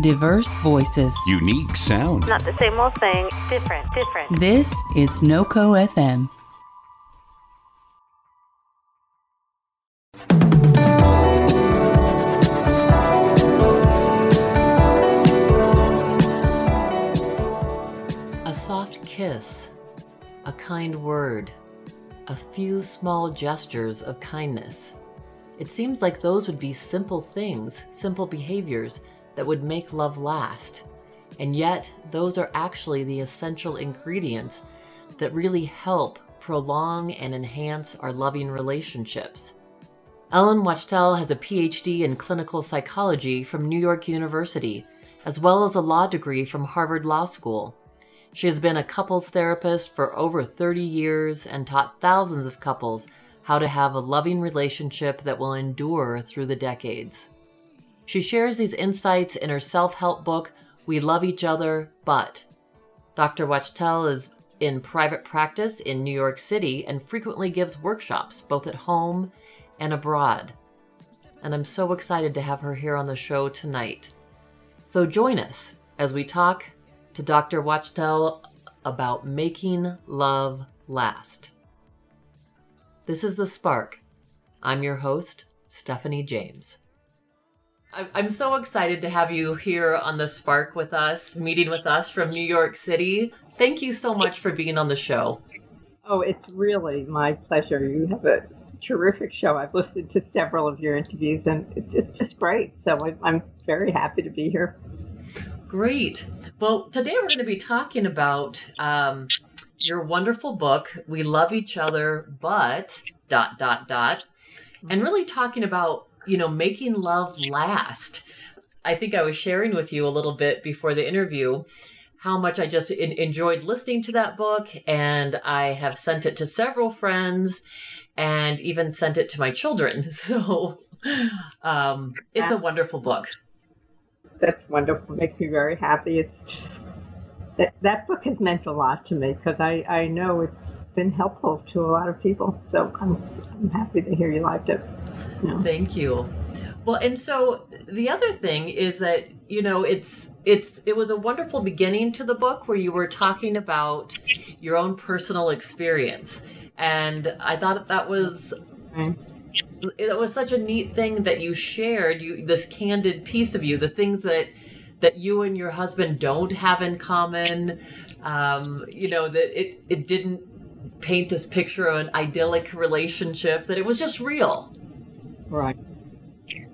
Diverse voices. Unique sound. Not the same old thing, different, different. This is NoCo FM. A soft kiss, a kind word, a few small gestures of kindness. It seems like those would be simple things, simple behaviors that would make love last. And yet, those are actually the essential ingredients that really help prolong and enhance our loving relationships. Ellen Wachtel has a PhD in clinical psychology from New York University, as well as a law degree from Harvard Law School. She has been a couples therapist for over 30 years and taught thousands of couples how to have a loving relationship that will endure through the decades. She shares these insights in her self help book, We Love Each Other, But. Dr. Wachtel is in private practice in New York City and frequently gives workshops both at home and abroad. And I'm so excited to have her here on the show tonight. So join us as we talk to Dr. Wachtel about making love last. This is The Spark. I'm your host, Stephanie James. I- I'm so excited to have you here on The Spark with us, meeting with us from New York City. Thank you so much for being on the show. Oh, it's really my pleasure. You have a terrific show. I've listened to several of your interviews, and it's just, great. So I'm very happy to be here. Great. Well, today we're going to be talking about um, your wonderful book, We Love Each Other, but dot dot dot, and really talking about you know making love last. I think I was sharing with you a little bit before the interview how much I just en- enjoyed listening to that book, and I have sent it to several friends, and even sent it to my children. So um, it's a wonderful book. That's wonderful. Makes me very happy. It's that that book has meant a lot to me because I I know it's been helpful to a lot of people. So I'm I'm happy to hear you liked it. Yeah. Thank you. Well, and so the other thing is that you know it's it's it was a wonderful beginning to the book where you were talking about your own personal experience, and I thought that was Mm. it was such a neat thing that you shared you this candid piece of you the things that that you and your husband don't have in common um, you know that it it didn't paint this picture of an idyllic relationship that it was just real Right.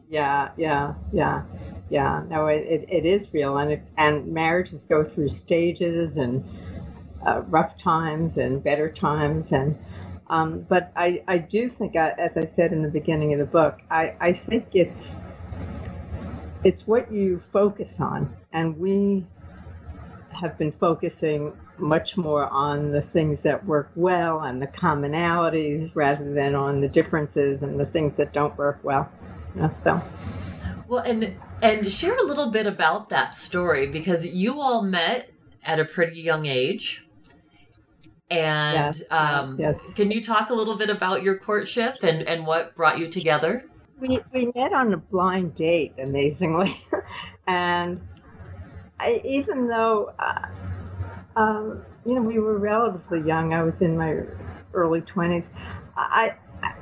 Yeah, yeah, yeah, yeah. No, it, it, it is real, and and marriages go through stages and uh, rough times and better times, and um, but I, I do think, I, as I said in the beginning of the book, I, I think it's it's what you focus on, and we have been focusing much more on the things that work well and the commonalities rather than on the differences and the things that don't work well. Yeah, so Well, and and share a little bit about that story because you all met at a pretty young age. And Yes, um, yes. can you talk a little bit about your courtship and, and what brought you together? we we met on a blind date, amazingly, and I, even though uh, um, you know we were relatively young, I was in my early twenties. I. I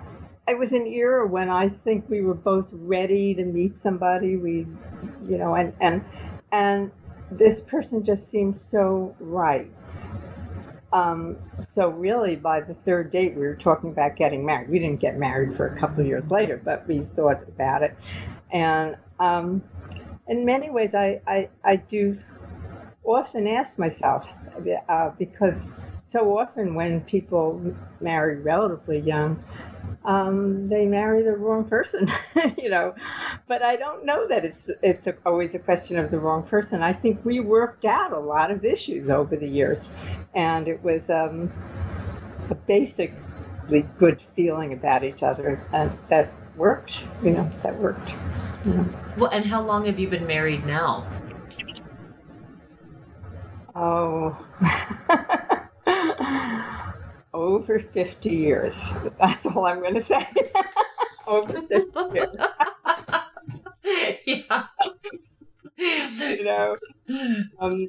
I was an era when I think we were both ready to meet somebody. We, you know, and and and this person just seemed so right. Um, so really, by the third date, we were talking about getting married. We didn't get married for a couple of years later, but we thought about it. And um, in many ways, I, I, I do often ask myself uh, because so often when people marry relatively young, um, they marry the wrong person, you know. But I don't know that it's it's a, always a question of the wrong person. I think we worked out a lot of issues over the years, and it was um, a basically good feeling about each other, and that worked. You know, that worked. You know. Well, and how long have you been married now? Oh. Over 50 years. That's all I'm going to say. Over 50 years. yeah. you know, um,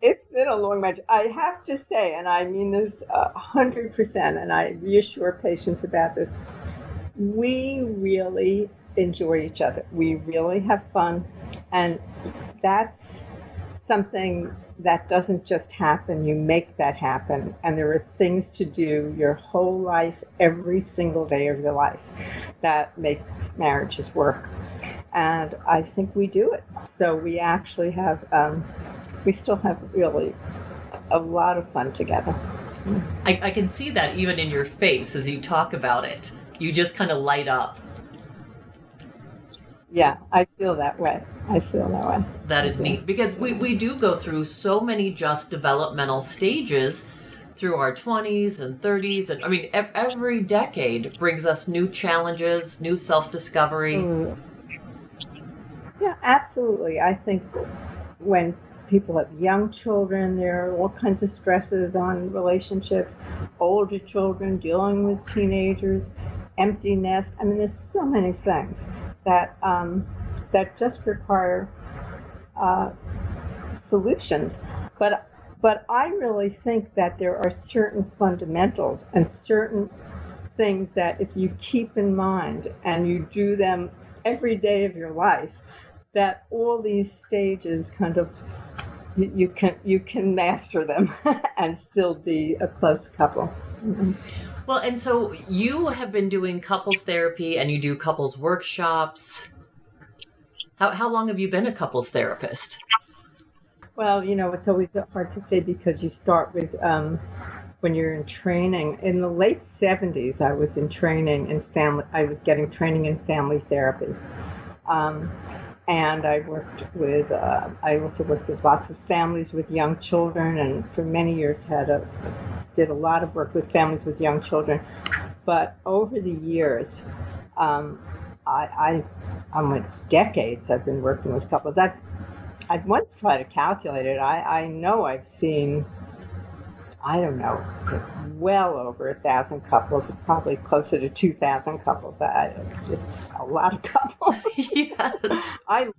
it's been a long match. I have to say, and I mean this a hundred percent, and I reassure patients about this. We really enjoy each other. We really have fun, and that's something that doesn't just happen. You make that happen, and there are things to do your whole life, every single day of your life, that makes marriages work. And I think we do it. So we actually have, um, we still have really a lot of fun together. I, I can see that even in your face as you talk about it. You just kind of light up. Yeah, I feel that way. I feel that way. That is neat because we, we do go through so many just developmental stages through our 20s and 30s. And I mean, every decade brings us new challenges, new self discovery. Mm. Yeah, absolutely. I think when people have young children, there are all kinds of stresses on relationships, older children dealing with teenagers, empty nest. I mean, there's so many things that um, that just require uh, solutions. But but I really think that there are certain fundamentals and certain things that if you keep in mind and you do them every day of your life, that all these stages kind of you, can you can master them and still be a close couple. Mm-hmm. Well, and so you have been doing couples therapy and you do couples workshops. How, how long have you been a couples therapist? Well, you know, it's always hard to say because you start with um, when you're in training. In the late 70s, I was in training in family, I was getting training in family therapy. Um, and I worked with, uh, I also worked with lots of families with young children, and for many years had a did a lot of work with families with young children. But over the years, um, I, I almost decades I've been working with couples. I've I've once tried to calculate it. I, I know I've seen I don't know, well over a thousand couples, probably closer to two thousand couples. I, it's a lot of couples. yes. I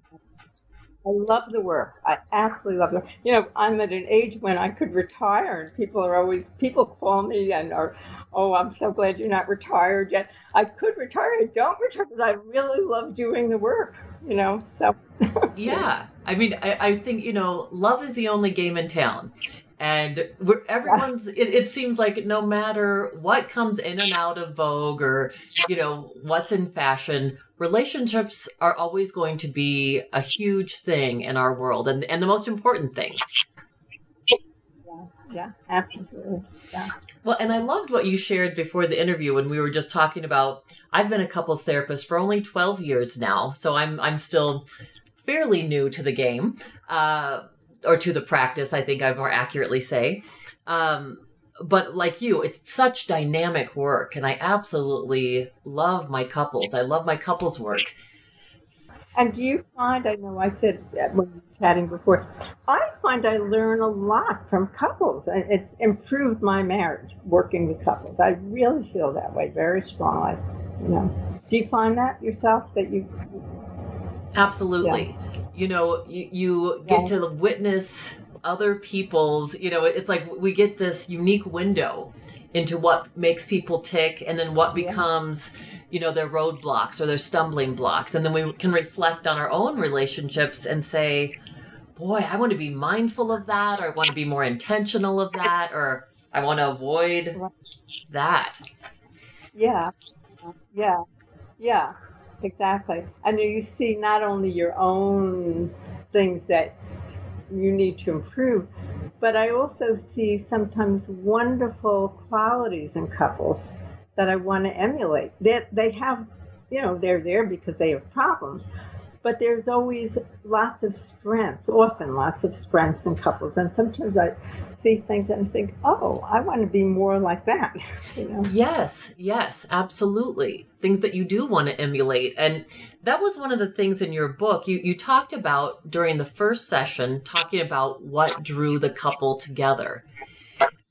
I love the work. I absolutely love it. You know, I'm at an age when I could retire, and people are always people call me and are, oh, I'm so glad you're not retired yet. I could retire. I don't retire because I really love doing the work. You know, so. yeah, I mean, I, I think you know, love is the only game in town, and we're, everyone's it, it, seems like no matter what comes in and out of vogue or you know what's in fashion relationships are always going to be a huge thing in our world and, and the most important things. Yeah, yeah absolutely yeah. Well and i loved what you shared before the interview when we were just talking about i've been a couples therapist for only 12 years now so i'm i'm still fairly new to the game. Uh, or to the practice, I think I more accurately say. Um, but like you, it's such dynamic work, and I absolutely love my couples. I love my couples work. And do you find, I know I said when we were chatting before, I find I learn a lot from couples. It's improved my marriage working with couples. I really feel that way very strongly. You know, do you find that yourself that you? Absolutely. Yeah you know you, you get to witness other people's you know it's like we get this unique window into what makes people tick and then what becomes you know their roadblocks or their stumbling blocks. And then we can reflect on our own relationships and say boy i want to be mindful of that or i want to be more intentional of that or i want to avoid that. Yeah. Yeah. Yeah exactly. And you see not only your own things that you need to improve, but I also see sometimes wonderful qualities in couples that I want to emulate. They, they have, you know, they're there because they have problems, but there's always lots of strengths, often lots of strengths in couples. And sometimes I see things and think, oh, I want to be more like that. You know? Yes, yes, absolutely. Things that you do want to emulate. And that was one of the things in your book you, you talked about during the first session, talking about what drew the couple together.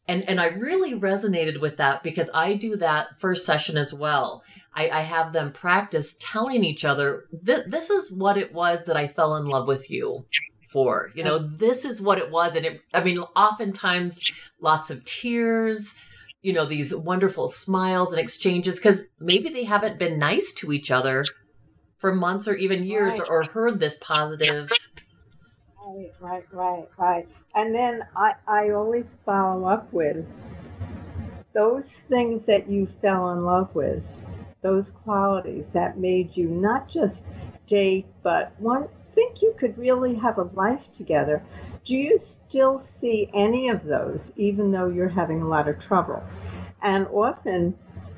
And and I really resonated with that because I do that first session as well. I, I have them practice telling each other th- this is what it was that I fell in love with you for. You know, mm-hmm. this is what it was, and it. I mean, oftentimes lots of tears. You know, these wonderful smiles and exchanges because maybe they haven't been nice to each other for months or even years, Right. or, or heard this positive. Right, right, right, right. And then I, I always follow up with those things that you fell in love with, those qualities that made you not just date, but one think you could really have a life together. Do you still see any of those, even though you're having a lot of trouble? And often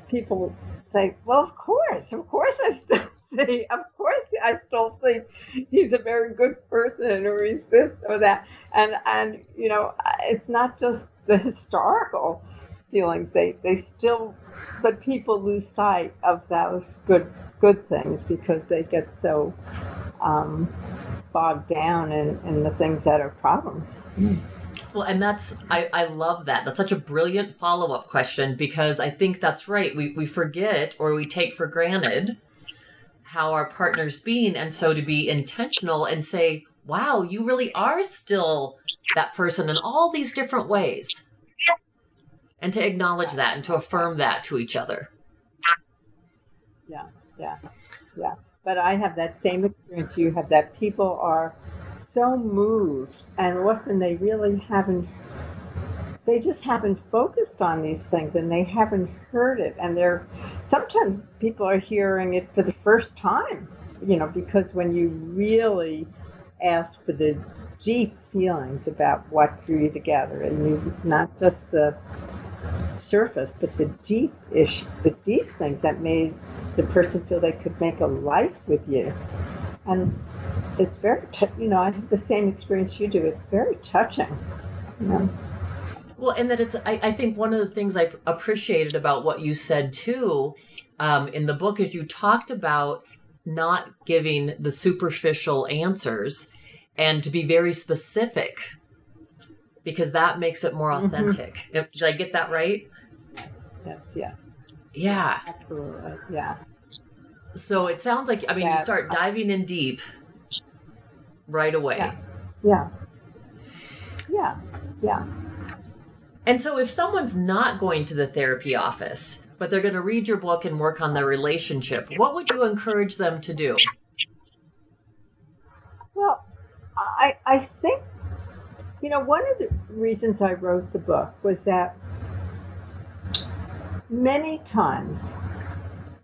people say, well, of course, of course I still see, of course I still think he's a very good person or he's this or that. And, and you know, it's not just the historical feelings. They, they still, but people lose sight of those good, good things because they get so um, bogged down in, in the things that are problems. Well, and that's I, I love that. That's such a brilliant follow up question because I think that's right. We we forget or we take for granted how our partner's being, and so to be intentional and say, "Wow, you really are still that person in all these different ways," and to acknowledge that and to affirm that to each other. Yeah, yeah, yeah. But I have that same experience you have that people are so moved, and often they really haven't, they just haven't focused on these things and they haven't heard it. And they're, sometimes people are hearing it for the first time, you know, because when you really ask for the deep feelings about what drew you together and you, not just the surface, but the deep issue, the deep things that made the person feel they could make a life with you. And it's very, t- you know, I have the same experience you do. It's very touching. You know? Well, and that it's, I, I think one of the things I appreciated about what you said too um, in the book is you talked about not giving the superficial answers and to be very specific because that makes it more mm-hmm. authentic. If- Did I get that right? Yes, yeah, Yeah. absolutely, yeah. So it sounds like, I mean, you start diving in deep right away. Yeah. Yeah. Yeah, yeah. And so, if someone's not going to the therapy office, but they're going to read your book and work on their relationship, what would you encourage them to do? Well, I, I think, you know, one of the reasons I wrote the book was that many times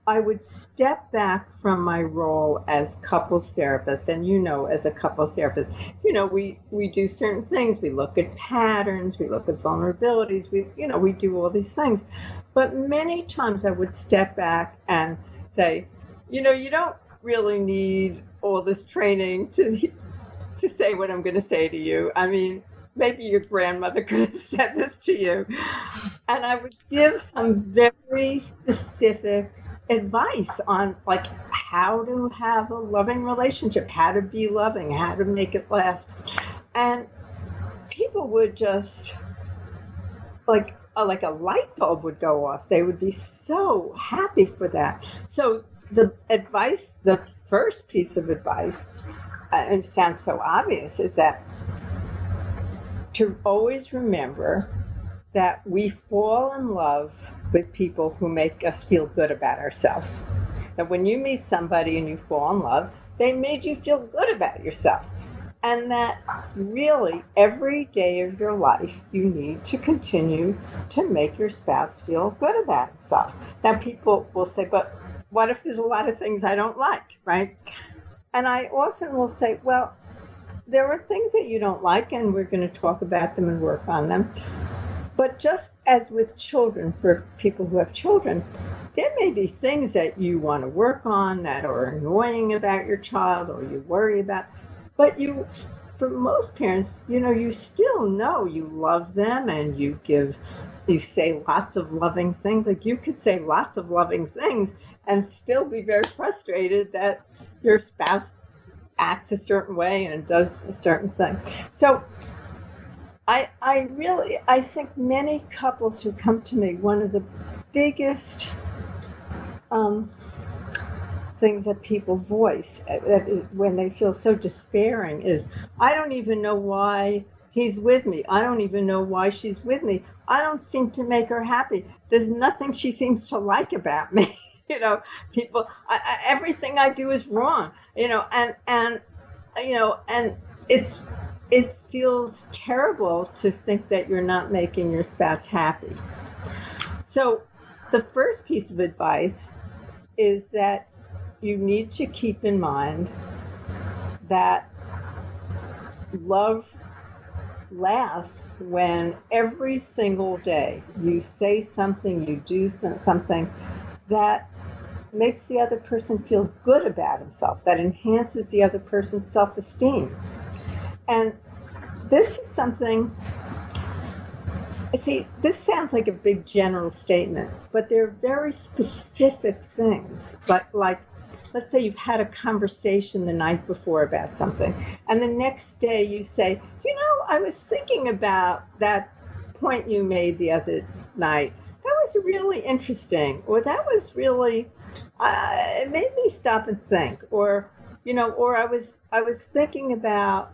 I would step back from my role as couples therapist, and you know, as a couples therapist, you know, we we do certain things. We look at patterns, we look at vulnerabilities, we you know, we do all these things. But many times I would step back and say, you know, you don't really need all this training to to say what I'm going to say to you. I mean, maybe your grandmother could have said this to you. And I would give some very specific advice on like how to have a loving relationship, how to be loving, how to make it last. And people would just like uh, like a light bulb would go off. They would be so happy for that. So the advice, the first piece of advice, uh, and it sounds so obvious, is that to always remember that we fall in love with people who make us feel good about ourselves. That when you meet somebody and you fall in love, they made you feel good about yourself. And that really every day of your life, you need to continue to make your spouse feel good about himself. Now, people will say, but what if there's a lot of things I don't like, right? And I often will say, well, there are things that you don't like, and we're going to talk about them and work on them. But just as with children, for people who have children, there may be things that you want to work on that are annoying about your child or you worry about. But you, for most parents, you know, you still know you love them and you give, you say lots of loving things. Like you could say lots of loving things and still be very frustrated that your spouse acts a certain way and does a certain thing. So I, I really, I think many couples who come to me, one of the biggest um, things that people voice uh, when they feel so despairing is, I don't even know why he's with me. I don't even know why she's with me. I don't seem to make her happy. There's nothing she seems to like about me. you know, people, I, I, everything I do is wrong. You know, and and you know, and it's it feels terrible to think that you're not making your spouse happy. So, the first piece of advice is that you need to keep in mind that love lasts when every single day you say something, you do something that makes the other person feel good about himself, that enhances the other person's self esteem. And this is something, I see, this sounds like a big general statement, but they're very specific things. But, like, let's say you've had a conversation the night before about something, and the next day you say, you know, I was thinking about that point you made the other night. That was really interesting, or that was really, uh, it made me stop and think, or, you know, or I was I was thinking about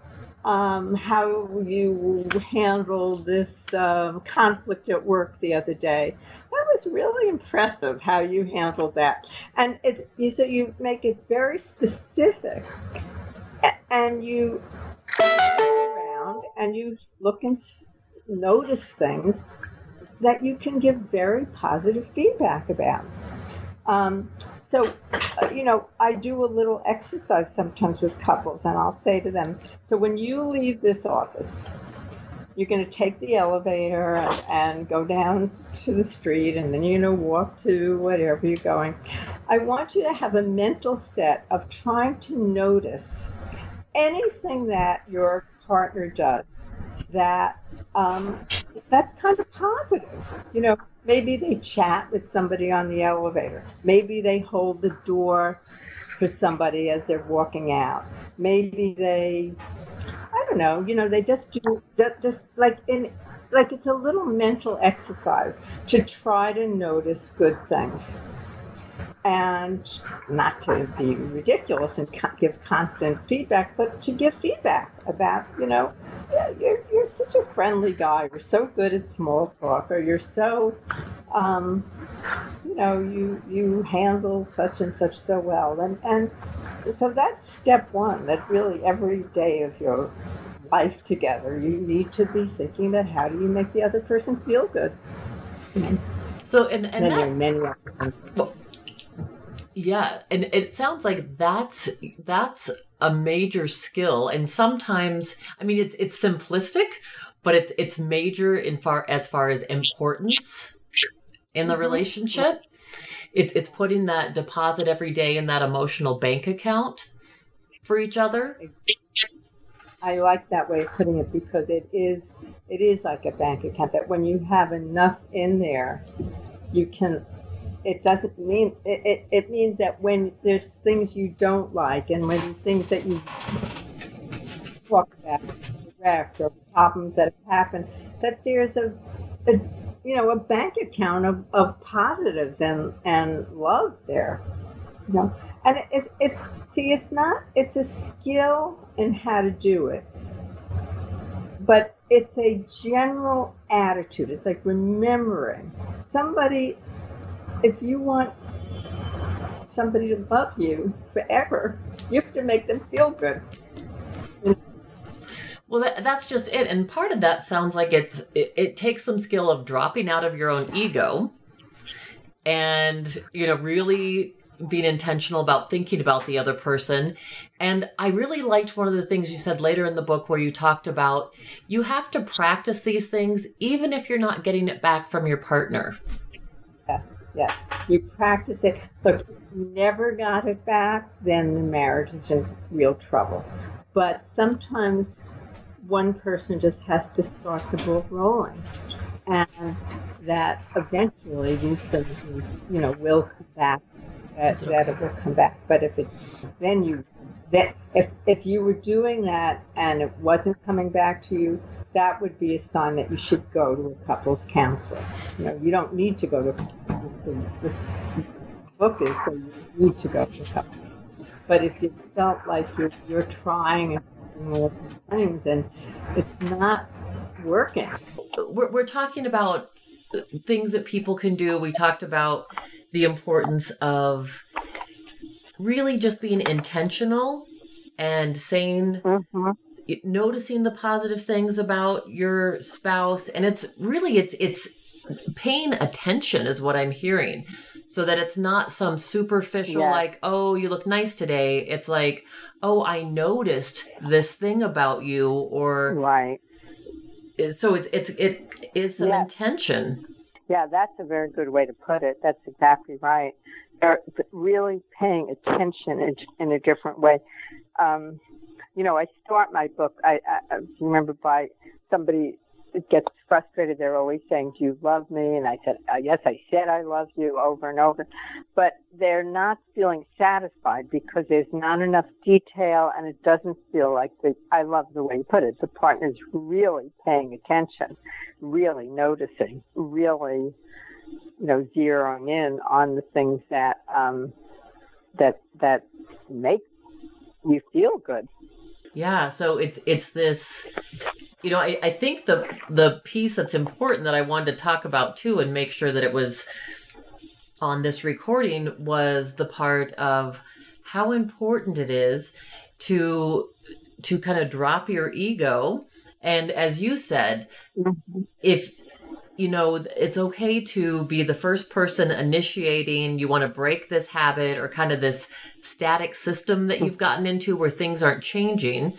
um, how you handled this um, conflict at work the other day. That was really impressive how you handled that. And it's you so you make it very specific, and you around and you look and notice things that you can give very positive feedback about. Um, so, uh, you know, I do a little exercise sometimes with couples, and I'll say to them, so when you leave this office, you're going to take the elevator and, and go down to the street, and then you're going to walk to whatever you're going. I want you to have a mental set of trying to notice anything that your partner does that um, that's kind of positive. You know, maybe they chat with somebody on the elevator. Maybe they hold the door for somebody as they're walking out. Maybe they, I don't know. You know, they just do just like in like it's a little mental exercise to try to notice good things and not to be ridiculous and give constant feedback, but to give feedback about, you know, yeah, you're, you're such a friendly guy. You're so good at small talk, or you're so, um, you know, you you handle such and such so well, and and so that's step one. That really every day of your life together, you need to be thinking that how do you make the other person feel good. So and and, and then that, many. Well, yeah, and it sounds like that's that's a major skill, and sometimes I mean it's it's simplistic, but it's it's major in far as far as importance in the mm-hmm. relationship. It's it's putting that deposit every day in that emotional bank account for each other. I like that way of putting it because it is it is like a bank account that when you have enough in there, you can it doesn't mean it, it, it means that when there's things you don't like and when things that you talk about direct or problems that have happened that there's a, a you know a bank account of, of positives and and love there you know? And it, it, it's see it's not it's a skill in how to do it. But it's a general attitude. It's like remembering. Somebody if you want somebody to love you forever, you have to make them feel good. Well, that, that's just it, and part of that sounds like it's it, it takes some skill of dropping out of your own ego, and you know really being intentional about thinking about the other person. And I really liked one of the things you said later in the book where you talked about you have to practice these things even if you're not getting it back from your partner. You practice it. Look, you never got it back, then the marriage is in real trouble. But sometimes one person just has to start the ball rolling, and that eventually these things, you know, will come back. That, that it will come back. But if it, then you, that if if you were doing that and it wasn't coming back to you, that would be a sign that you should go to a couples counselor. You know, you don't need to go to the, the book is so you need to go to a couple. But if you felt like you're, you're trying all things and it's not working. We're, we're talking about things that people can do. We talked about the importance of really just being intentional and saying Mm-hmm. Noticing the positive things about your spouse and it's really it's it's paying attention is what i'm hearing so that it's not some superficial Yeah. like oh you look nice today it's like oh i noticed this thing about you or Right. so it's it's it is some intention Yeah, that's a very good way to put it. That's exactly right. They're really paying attention in, in a different way. Um, you know, I start my book. I, I, remember by somebody gets frustrated. They're always saying, "Do you love me?" And I said, uh, "Yes, I said I love you" over and over. But they're not feeling satisfied because there's not enough detail, and it doesn't feel like the. I love the way you put it. The partner's really paying attention, really noticing, really, you know, zeroing in on the things that um, that that make you feel good. Yeah, so it's it's this you know, I, I think the the piece that's important that I wanted to talk about too and make sure that it was on this recording was the part of how important it is to to kind of drop your ego. And as you said mm-hmm. if you know it's okay to be the first person initiating you want to break this habit or kind of this static system that you've gotten into where things aren't changing.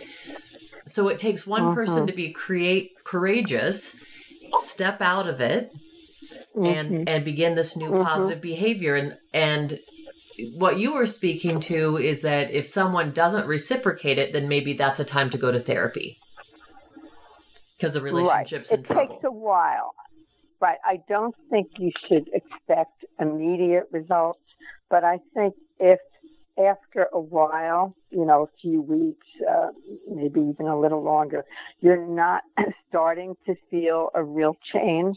So it takes one mm-hmm. person to be create courageous step out of it and mm-hmm. and begin this new mm-hmm. positive behavior. And and what you were speaking to is that if someone doesn't reciprocate it then maybe that's a time to go to therapy. Because the relationship's right. it takes a while. Right. I don't think you should expect immediate results, but I think if after a while, you know, a few weeks, uh, maybe even a little longer, you're not starting to feel a real change,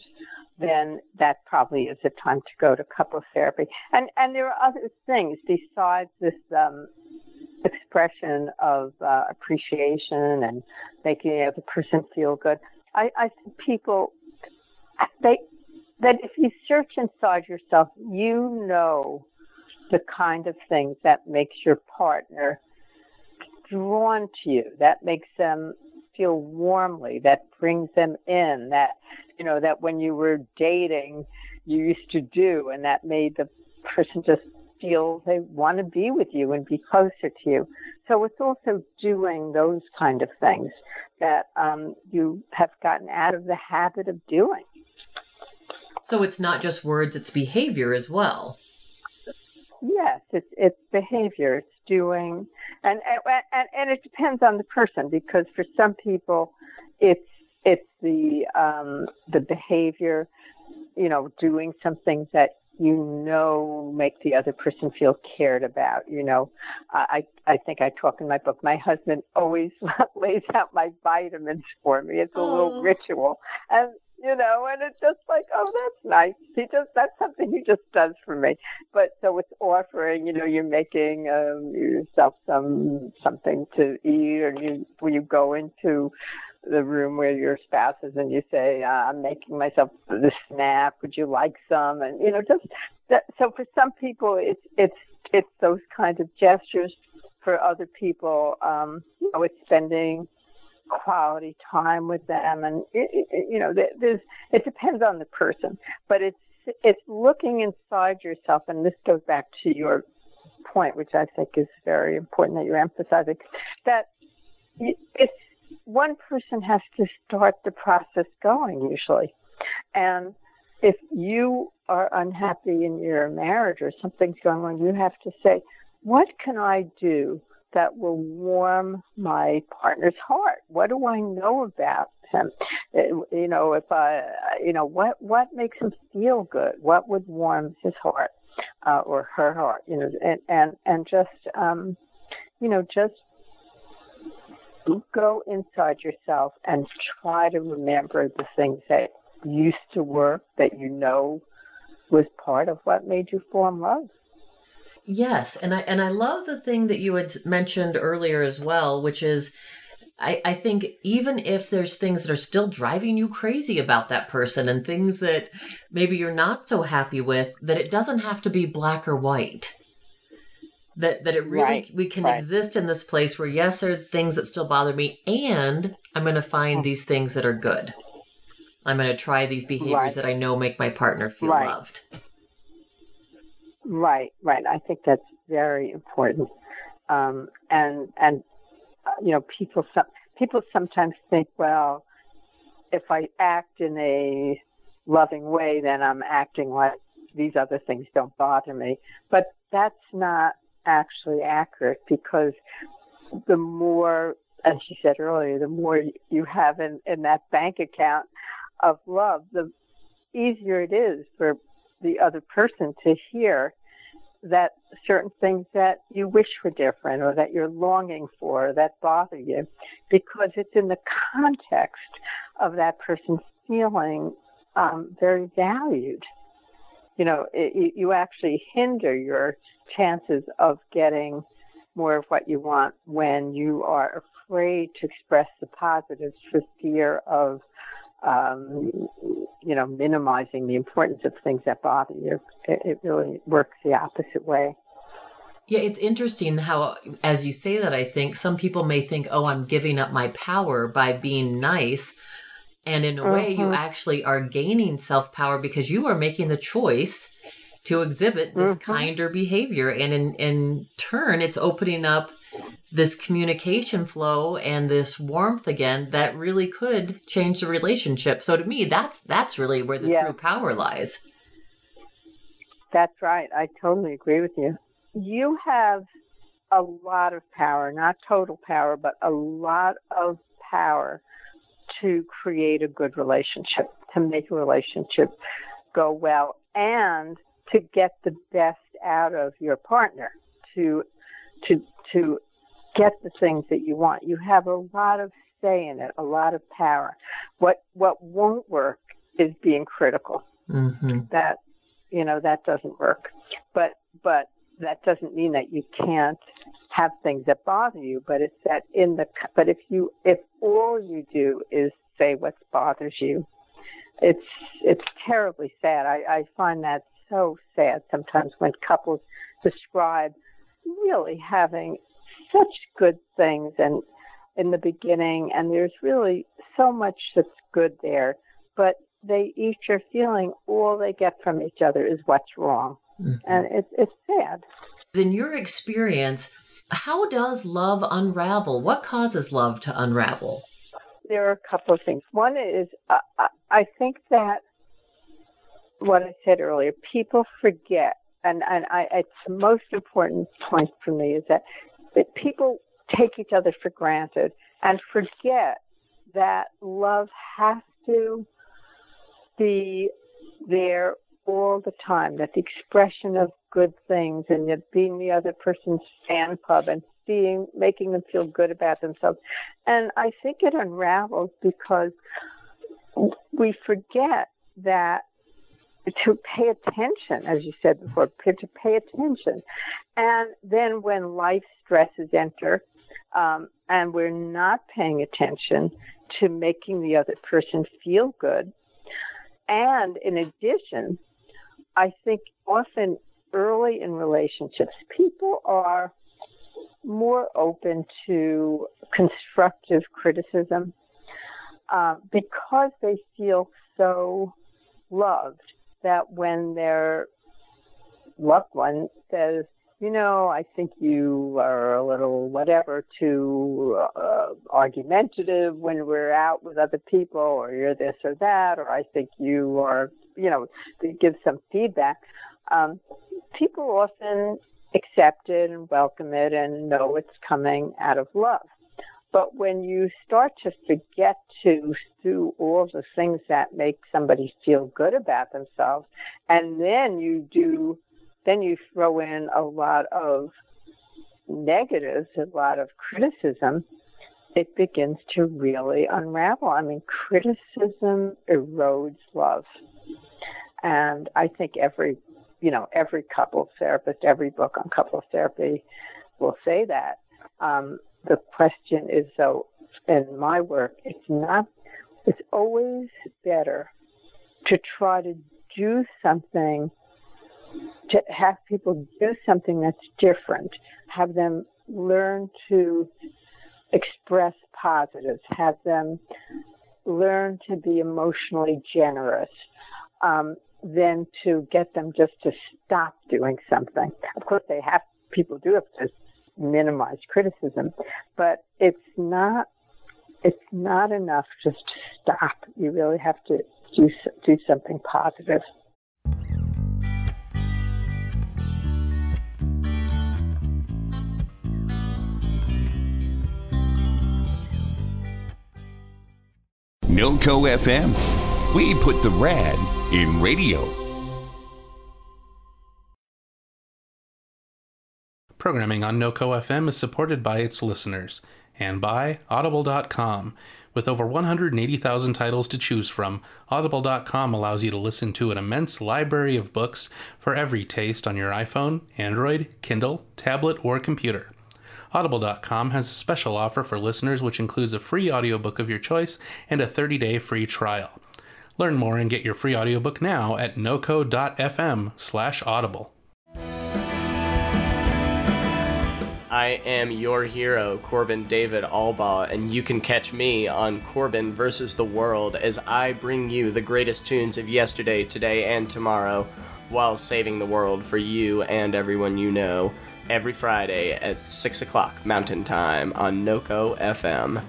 then that probably is the time to go to couples therapy. And and there are other things besides this um, expression of uh, appreciation and making the other person feel good. I, I think people they that if you search inside yourself, you know the kind of things that makes your partner drawn to you, that makes them feel warmly, that brings them in, that you know that when you were dating you used to do and that made the person just feel they want to be with you and be closer to you. So it's also doing those kind of things that um, you have gotten out of the habit of doing. So it's not just words it's behavior as well Yes, it's it's behavior, it's doing, and and and, and it depends on the person because for some people, it's it's the um, the behavior, you know, doing something that you know make the other person feel cared about. You know, I I think I talk in my book. My husband always lays out my vitamins for me. It's a Oh. little ritual, and you know, and it's just like, oh, that's nice. He just that's something he just does for me. But so it's offering. You know, you're making um, yourself some something to eat, or you you go into the room where your spouse is and you say, uh, I'm making myself the snack. Would you like some? And, you know, just that, so for some people, it's, it's, it's those kinds of gestures. For other people, um, you know, it's spending quality time with them. And, it, it, you know, there- there's, it depends on the person, but it's, it's looking inside yourself. And this goes back to your point, which I think is very important that you're emphasizing, that it's one person has to start the process going usually. And if you are unhappy in your marriage or something's going on, you have to say, what can I do that will warm my partner's heart? What do I know about him? You know, if I, you know, what, what makes him feel good? What would warm his heart? Uh, or her heart, you know, and, and, and just, um, you know, just go inside yourself and try to remember the things that used to work that you know was part of what made you fall in love. Yes, and I and I love the thing that you had mentioned earlier as well, which is I, I think even if there's things that are still driving you crazy about that person and things that maybe you're not so happy with, that it doesn't have to be black or white. That that it really Right, we can right. exist in this place where yes, there are things that still bother me, and I'm going to find Hmm. these things that are good. I'm going to try these behaviors Right. that I know make my partner feel loved. Right, right. I think that's very important. Um, and and uh, you know, people some people sometimes think, well, if I act in a loving way, then I'm acting like these other things don't bother me. But that's not actually accurate because the more, as you said earlier, the more you have in, in that bank account of love, the easier it is for the other person to hear that certain things that you wish were different or that you're longing for that bother you because it's in the context of that person feeling um, very valued. You know, it, you actually hinder your chances of getting more of what you want when you are afraid to express the positives for fear of um, you know, minimizing the importance of things that bother you. It, it really works the opposite way. Yeah, it's interesting how, as you say that, I think some people may think, oh, I'm giving up my power by being nice. And in a way, you Mhm. actually are gaining self power because you are making the choice to exhibit this Mhm. kinder behavior. And in, in turn, it's opening up this communication flow and this warmth again that really could change the relationship. So to me, that's that's really where the Yeah. true power lies. That's right. I totally agree with you. You have a lot of power, not total power, but a lot of power to create a good relationship, to make a relationship go well, and to get the best out of your partner, to to to get the things that you want. You have a lot of say in it, a lot of power. What what won't work is being critical hmm that you know that doesn't work but but that doesn't mean that you can't have things that bother you but it's that in the but if you if all you do is say what bothers you it's it's terribly sad i i find that so sad sometimes when couples describe really having such good things and in the beginning and there's really so much that's good there but they each are feeling all they get from each other is what's wrong. And it's it's sad. In your experience, how does love unravel? What causes love to unravel? There are a couple of things. One is uh, I- I think that what I said earlier, people forget, and and I it's the most important point for me is that that people take each other for granted and forget that love has to be there all the time, that the expression of good things and that being the other person's fan club and being making them feel good about themselves. And I think it unravels because we forget that to pay attention, as you said before, to pay attention. And then when life stresses enter, um, and we're not paying attention to making the other person feel good, and in addition, I think often early in relationships, people are more open to constructive criticism uh, because they feel so loved that when their loved one says, you know, I think you are a little whatever too uh, argumentative when we're out with other people, or you're this or that, or I think you are, you know, they give some feedback. Um, people often accept it and welcome it and know it's coming out of love. But when you start to forget to do all the things that make somebody feel good about themselves, and then you do then you throw in a lot of negatives, a lot of criticism, it begins to really unravel. I mean, criticism erodes love. And I think every, you know, every couple therapist, every book on couple therapy will say that. Um, the question is, though, in my work, it's not, it's always better to try to do something, to have people do something that's different, have them learn to express positives, have them learn to be emotionally generous, um, than to get them just to stop doing something. Of course, they have people do have to minimize criticism, but it's not it's not enough just to stop. You really have to do do something positive. NoCo FM. We put the rad in radio. Programming on NoCo FM is supported by its listeners and by Audible.com. With over 180,000 titles to choose from, Audible.com allows you to listen to an immense library of books for every taste on your iPhone, Android, Kindle, tablet, or computer. Audible.com has a special offer for listeners which includes a free audiobook of your choice and a 30-day free trial. Learn more and get your free audiobook now at noco.fm I am your hero, Corbin David Albaugh, and you can catch me on Corbin versus the World as I bring you the greatest tunes of yesterday, today, and tomorrow while saving the world for you and everyone you know every Friday at 6 o'clock Mountain Time on NOCO FM.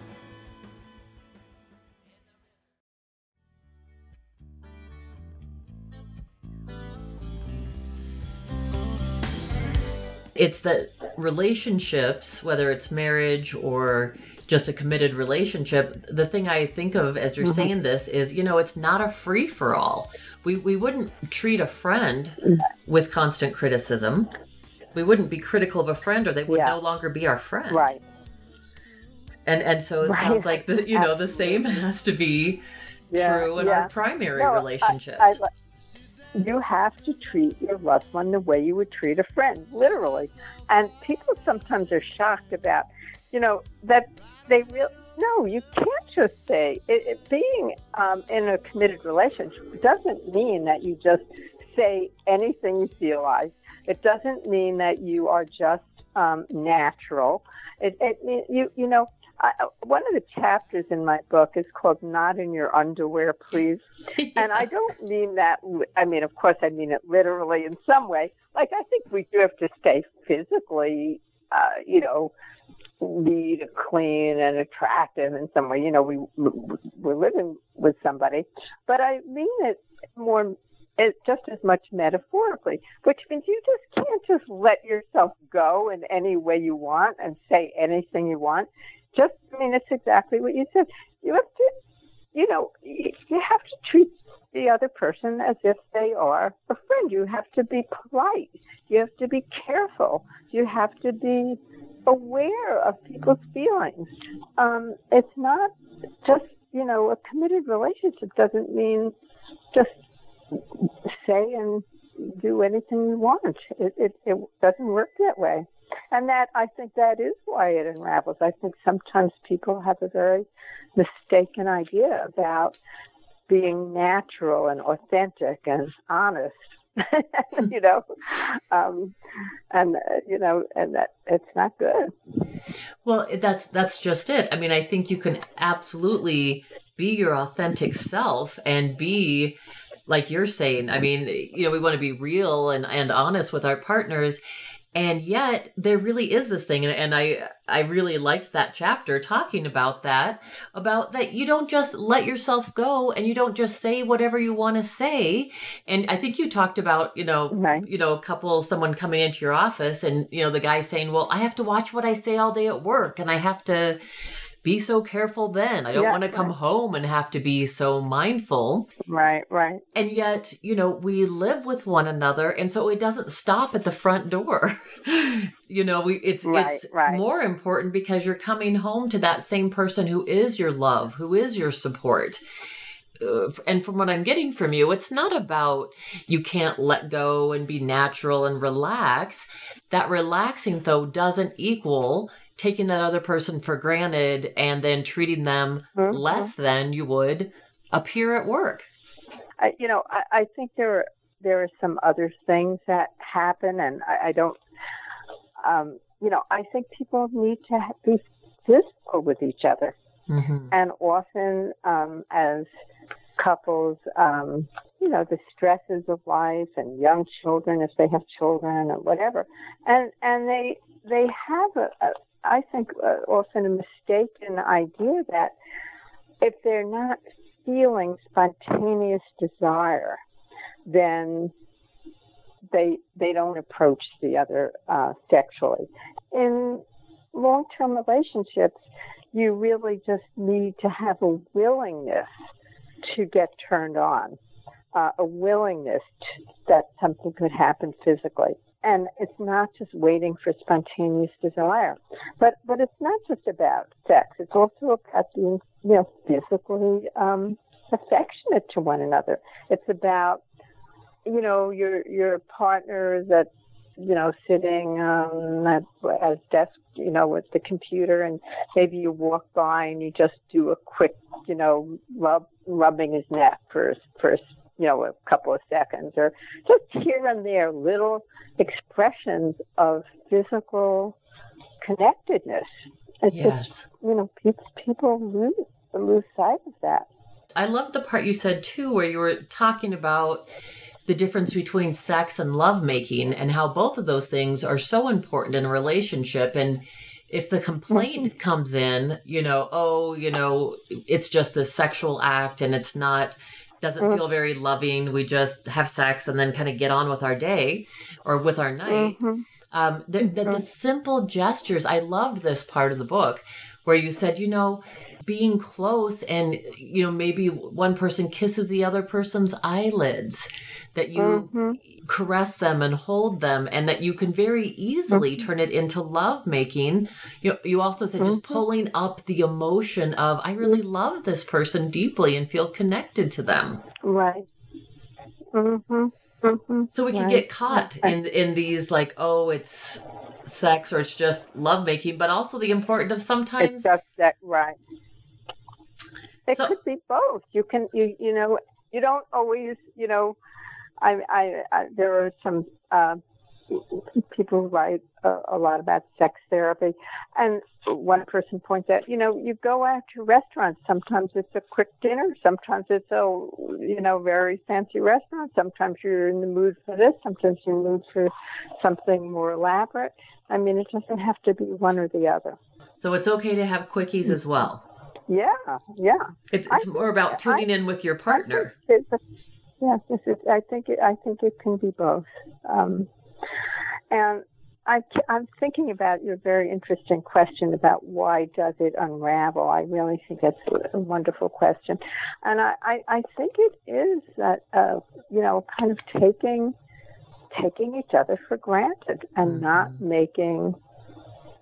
It's that relationships, whether it's marriage or just a committed relationship, the thing I think of as you're saying this is, you know, it's not a free for all. We we wouldn't treat a friend with constant criticism. We wouldn't be critical of a friend or they would Yeah. no longer be our friend. Right. And and so it Right. sounds like the you know, the same has to be Yeah, true in yeah. our primary No, I- relationships. I, you have to treat your loved one the way you would treat a friend, literally. And people sometimes are shocked about, you know, that they real. No, you can't just say it, it, being um, in a committed relationship doesn't mean that you just say anything you feel like. It doesn't mean that you are just um, natural. It, it you you know. I, one of the chapters in my book is called "Not in Your Underwear, Please." And I don't mean that, I mean, of course, I mean it literally in some way. Like, I think we do have to stay physically, uh, you know, neat and clean and attractive in some way. You know, we, we're living with somebody. But I mean it more, it, just as much metaphorically, which means you just can't just let yourself go in any way you want and say anything you want. Just, I mean, it's exactly what you said. You have to you know, you have to treat the other person as if they are a friend. You have to be polite. You have to be careful. You have to be aware of people's feelings. Um, it's not just, you know, a committed relationship doesn't mean just say and do anything you want. It, it, it doesn't work that way. And that, I think that is why it unravels. I think sometimes people have a very mistaken idea about being natural and authentic and honest. you know, um, and uh, you know, and that it's not good. Well, that's that's just it. I mean, I think you can absolutely be your authentic self and be like you're saying. I mean, you know, we want to be real and and honest with our partners. And yet there really is this thing and, and I I really liked that chapter talking about that about that you don't just let yourself go and you don't just say whatever you want to say. And I think you talked about, you know, Right. you know, a couple, someone coming into your office and, you know, the guy saying, well, I have to watch what I say all day at work and I have to be so careful then. I don't Yeah, want to come right. home and have to be so mindful. Right, right. And yet, you know, we live with one another and so it doesn't stop at the front door. you know, we it's Right, it's right. more important because you're coming home to that same person who is your love, who is your support. Uh, and from what I'm getting from you, it's not about you can't let go and be natural and relax. That relaxing, though, doesn't equal taking that other person for granted and then treating them Mhm. less than you would appear at work. I, you know, I, I think there are there are some other things that happen, and I, I don't. Um, you know, I think people need to be physical with each other, Mm-hmm. and often um, as couples, um, you know, the stresses of life and young children, if they have children or whatever, and and they they have a, a I think uh, often a mistaken idea that if they're not feeling spontaneous desire, then they they don't approach the other uh, sexually. In long-term relationships, you really just need to have a willingness to get turned on, uh, a willingness to, that something could happen physically. And it's not just waiting for spontaneous desire, but but it's not just about sex. It's also about being, you know, physically um, affectionate to one another. It's about, you know, your your partner that, you know, sitting um, at, at desk, you know, with the computer, and maybe you walk by and you just do a quick, you know, rub rubbing his neck for for you know a couple of seconds, or just here and there little expressions of physical connectedness. It's just Yes. you know, people people lose lose sight of that. I love the part you said too, where you were talking about the difference between sex and lovemaking and how both of those things are so important in a relationship. And if the complaint mm-hmm. comes in, you know, oh, you know, it's just this sexual act and it's not, doesn't feel very loving. We just have sex and then kind of get on with our day or with our night. Mhm. Um, the, the, the simple gestures. I loved this part of the book where you said, you know, being close and, you know, maybe one person kisses the other person's eyelids, that you Mhm. caress them and hold them, and that you can very easily turn it into love making. You, you also said just pulling up the emotion of, I really love this person deeply and feel connected to them. Right. Mhm. Mhm. So we can Right. get caught in in these like, oh, it's sex or it's just lovemaking, but also the importance of It's sometimes just that right. It So- could be both. You can you you know you don't always you know. I I, I there are some uh, people who write a, a lot about sex therapy, and one person points out, you know, you go out to restaurants. Sometimes it's a quick dinner. Sometimes it's a you know very fancy restaurant. Sometimes you're in the mood for this. Sometimes you're in the mood for something more elaborate. I mean, it doesn't have to be one or the other. so it's okay to have quickies as well. Yeah, yeah. It's I more about I- tuning in with your partner. It's a- yes. I think it. I think it can be both. Um, and I, I'm thinking about your very interesting question about why does it unravel. I really think that's a wonderful question, and I, I, I think it is that uh, you know kind of taking taking each other for granted and not making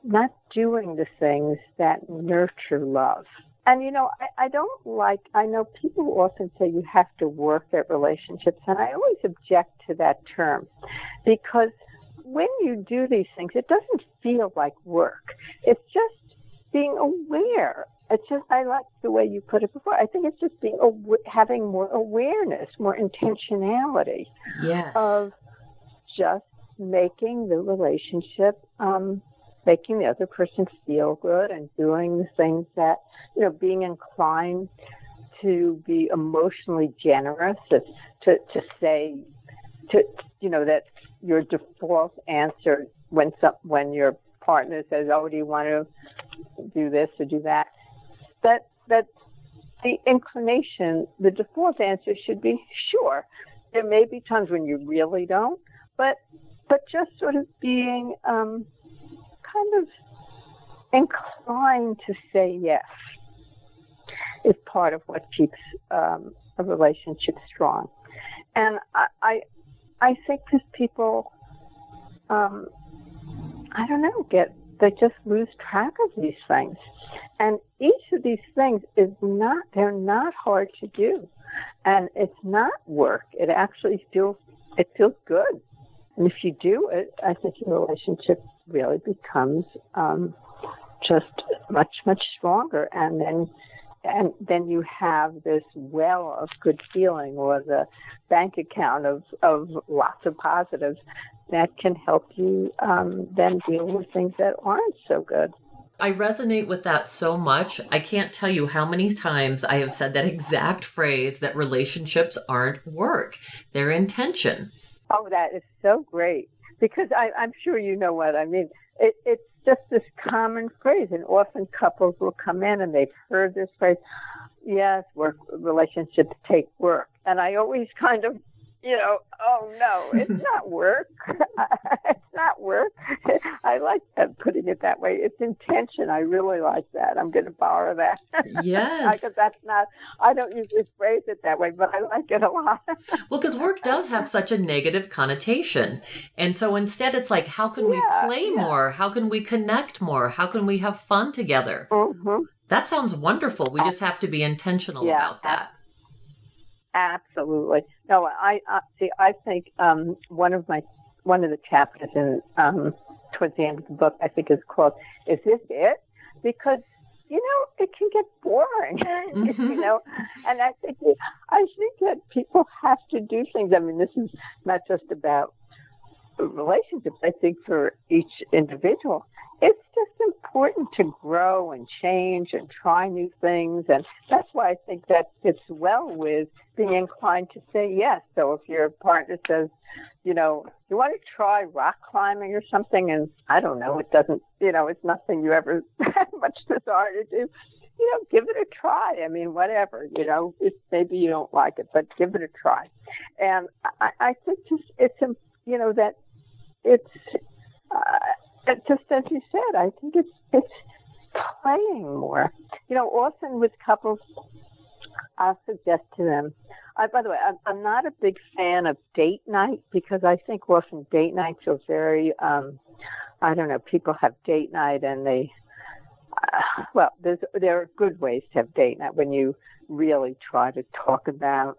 not doing the things that nurture love. And you know, I, I don't like. I know people often say you have to work at relationships, and I always object to that term because when you do these things, it doesn't feel like work. It's just being aware. It's just I like the way you put it before. I think it's just being having more awareness, more intentionality Yes. of just making the relationship, um, making the other person feel good and doing the things that, you know, being inclined to be emotionally generous, to, to, to say, to, you know, that your default answer when some, when your partner says, oh, do you want to do this or do that? That, that the inclination, the default answer should be sure. There may be times when you really don't, but but just sort of being um, kind of inclined to say yes is part of what keeps um, a relationship strong. And I, I, I think because people, um, I don't know, get they just lose track of these things. And each of these things is not, they're not hard to do. And it's not work. It actually feels, it feels good. And if you do it, I think your relationship really becomes um, just much, much stronger. And then, and then you have this well of good feeling or the bank account of, of lots of positives that can help you um, then deal with things that aren't so good. I resonate with that so much. I can't tell you how many times I have said that exact phrase that relationships aren't work, they're intention. Oh, that is so great because I, I'm sure you know what I mean. It, it's just this common phrase, and often couples will come in and they've heard this phrase. Yes, work relationships take work, and I always kind of you know, oh no, it's not work. it's not work. I like that putting it that way. It's intention. I really like that. I'm going to borrow that. Yes. Because that's not, I don't usually phrase it that way, but I like it a lot. well, because work does have such a negative connotation. And so instead, it's like, how can Yeah, we play yeah. more? How can we connect more? How can we have fun together? hmm That sounds wonderful. We just have to be intentional Yeah. about that. Absolutely. No, I, I see. I think um, one of my one of the chapters in um, towards the end of the book, I think, is called "Is This It?" Because you know it can get boring, you know, and I think I think that people have to do things. I mean, this is not just about relationships. I think for each individual, it's just important to grow and change and try new things. And that's why I think that fits well with being inclined to say yes. So if your partner says, you know, you want to try rock climbing or something, and I don't know, it doesn't, you know, it's nothing you ever had much desire to do. You know, give it a try. I mean, whatever. You know, it's, maybe you don't like it, but give it a try. And I, I think just it's, you know, that it's uh, just as you said. I think it's it's playing more. You know, often with couples, I'll suggest to them. I, by the way, I'm, I'm not a big fan of date night because I think often date night feels very. Um, I don't know. People have date night and they. Uh, well, there's there are good ways to have date night when you really try to talk about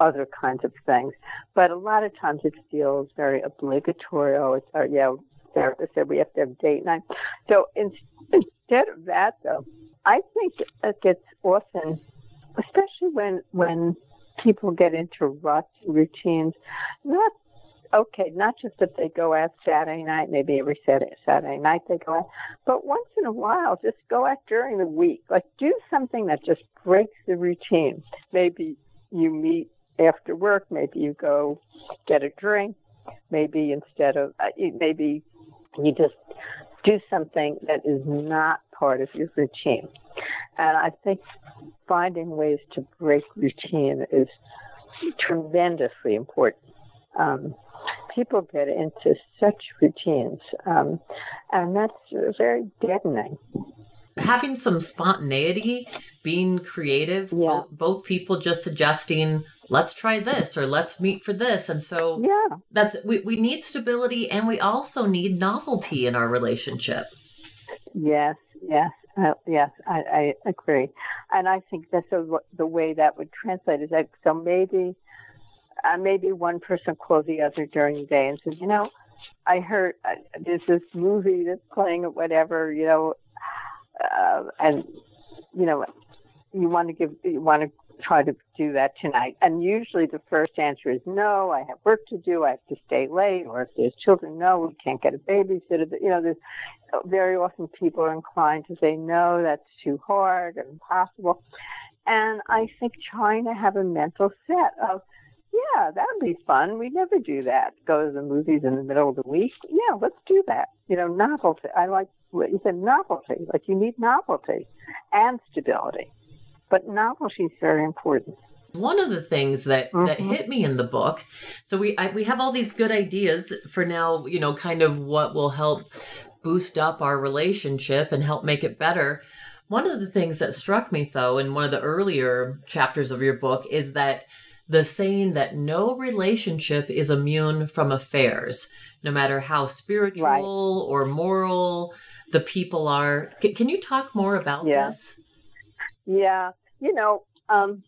other kinds of things. But a lot of times it feels very obligatory. Oh, it's, or, yeah, therapist said we have to have date night. So in, instead of that, though, I think it gets often, especially when when people get into ruts, routines, not okay, not just that they go out Saturday night, maybe every Saturday, Saturday night they go out, but once in a while, just go out during the week. Like do something that just breaks the routine. Maybe you meet after work, maybe you go get a drink, maybe instead of, uh, maybe you just do something that is not part of your routine. And I think finding ways to break routine is tremendously important. Um, people get into such routines, um, and that's very deadening. Having some spontaneity, being creative, Yeah. both, both people just suggesting, let's try this or let's meet for this. And so Yeah, that's we, we need stability and we also need novelty in our relationship. yes, yes, uh, yes, I, I agree. And I think that's a, the way that would translate is that so maybe, uh, maybe one person calls the other during the day and says, you know, I heard uh, there's this movie that's playing or whatever, you know, uh, and you know, you want to give, you want to try to do that tonight. And usually the first answer is no, I have work to do, I have to stay late, or if there's children, no, we can't get a babysitter. You know, there's very often people are inclined to say no, that's too hard and impossible. And I think trying to have a mental set of, yeah, that would be fun. We never do that. Go to the movies in the middle of the week. Yeah, let's do that. You know, novelty. I like what you said, novelty. Like you need novelty and stability. But novelty is very important. One of the things that that Mhm. hit me in the book, so we I, we have all these good ideas for now, you know, kind of what will help boost up our relationship and help make it better. One of the things that struck me, though, in one of the earlier chapters of your book is that the saying that no relationship is immune from affairs, no matter how spiritual Right. or moral the people are. C- can you talk more about this? Yeah, you know, um,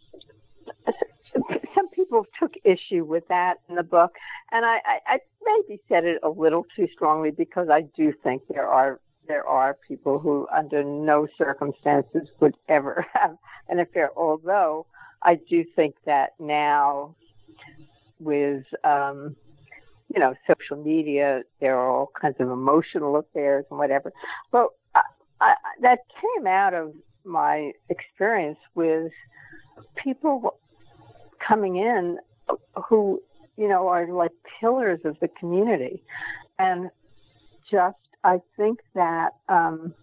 some people took issue with that in the book, and I, I, I maybe said it a little too strongly because I do think there are there are people who, under no circumstances, would ever have an affair. Although I do think that now, with um, you know social media, there are all kinds of emotional affairs and whatever. But I, I, that came out of my experience with people coming in who you know are like pillars of the community. And just i think that um